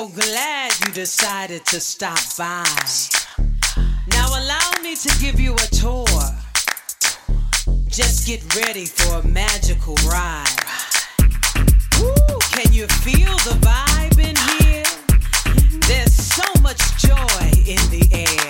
so glad you decided to stop by. Now allow me to give you a tour. Just get ready for a magical ride. Ooh, can you feel the vibe in here? There's so much joy in the air.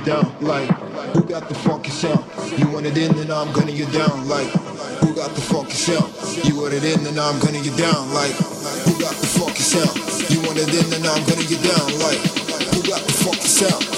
You down. Like, who got the funky sound? You want it in, then I'm gonna get down. Like, who got the funky sound? You want it in, then I'm gonna get down. Like, who got the funky sound? You want it in, then I'm gonna get down like who got the funky sound?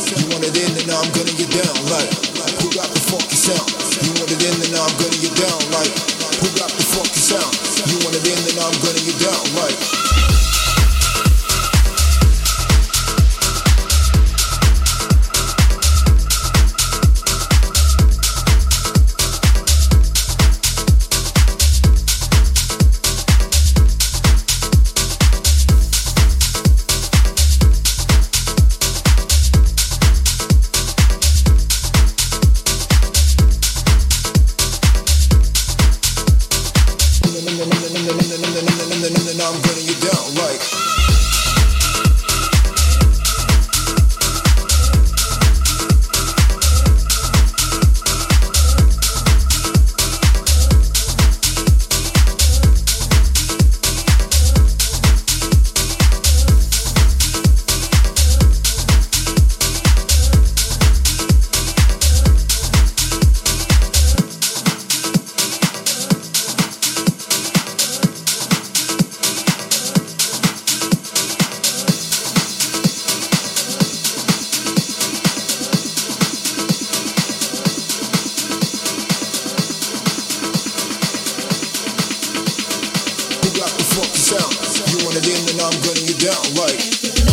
it in and I'm gunning you down like.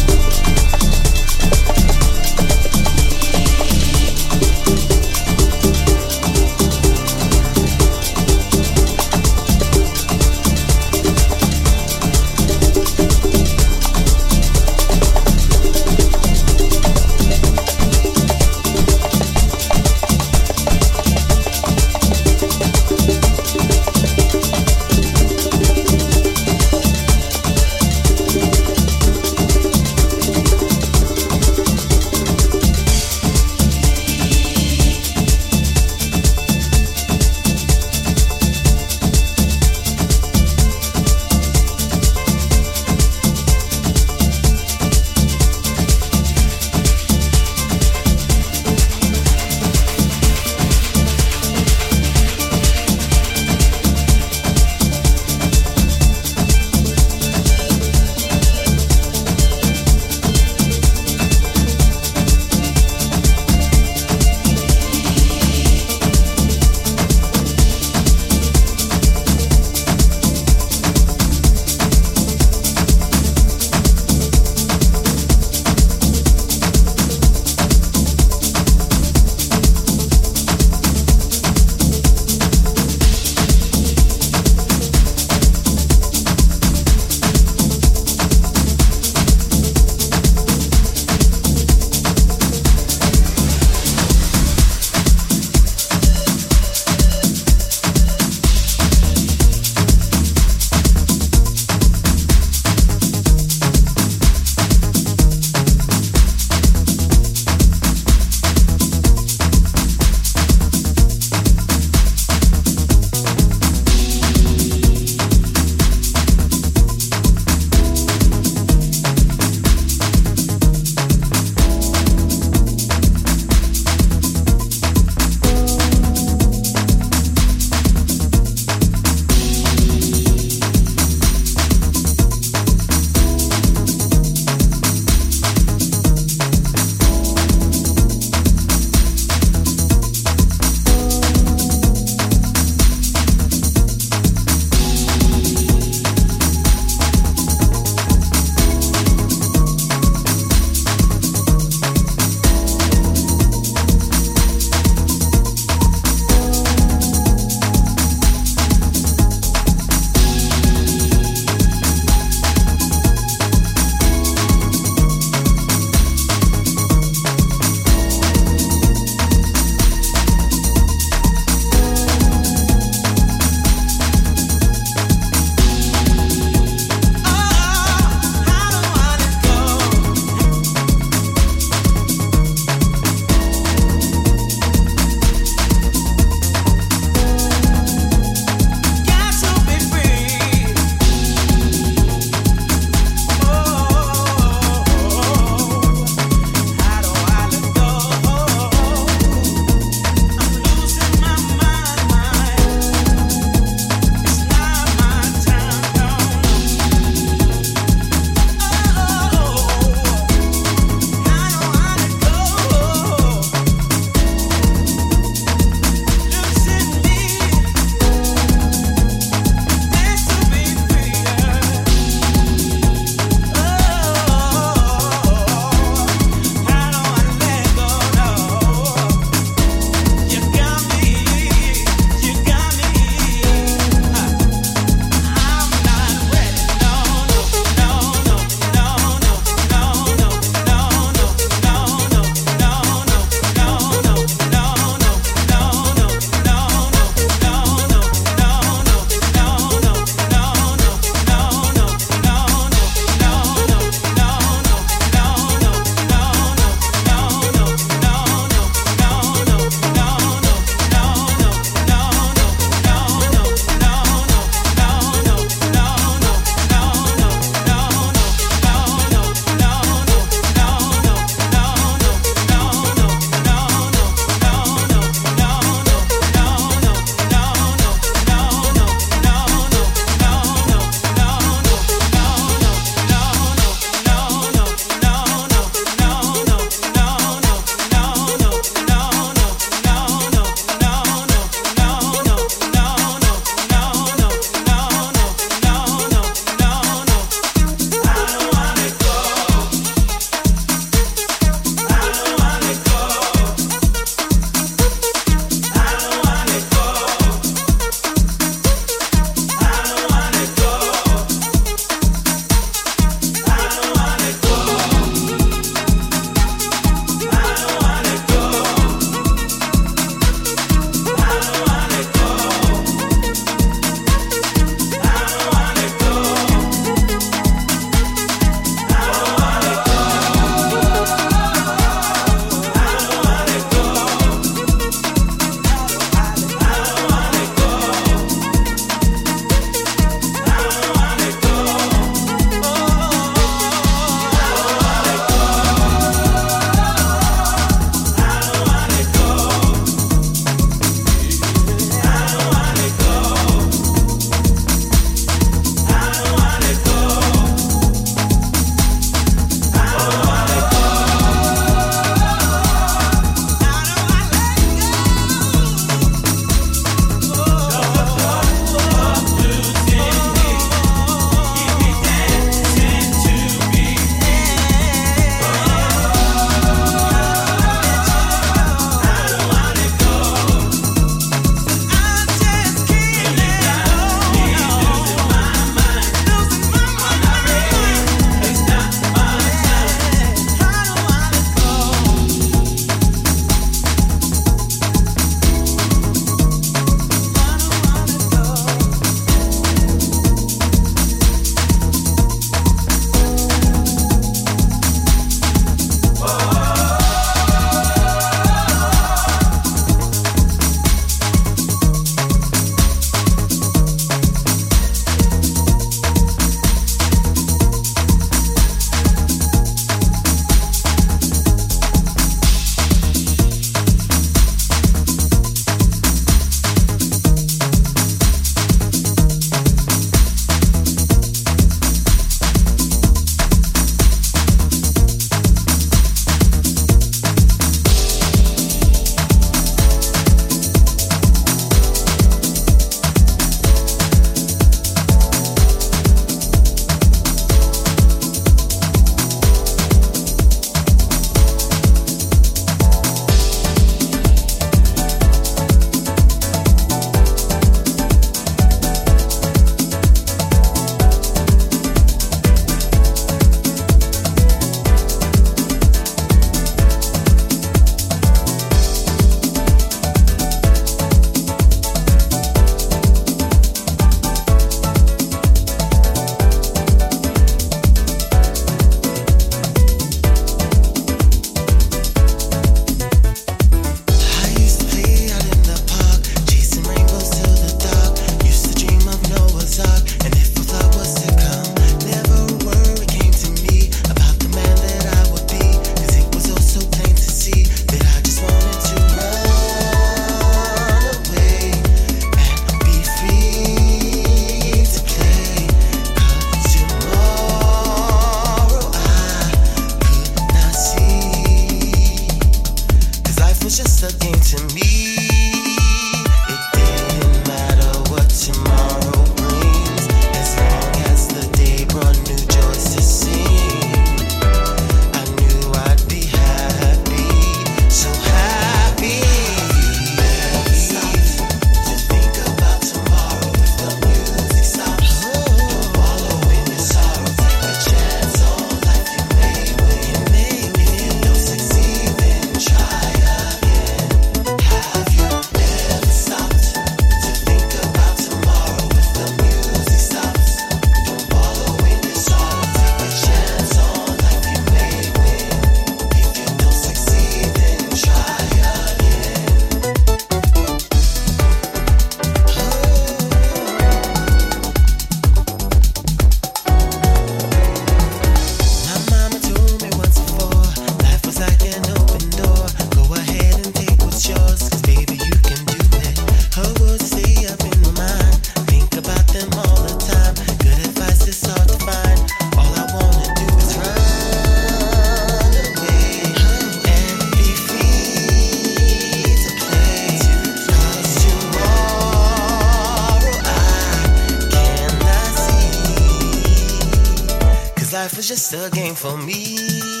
Life was just a game for me.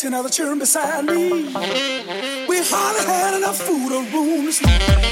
Ten other children beside me. We hardly had enough food or room to sleep.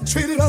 Listening to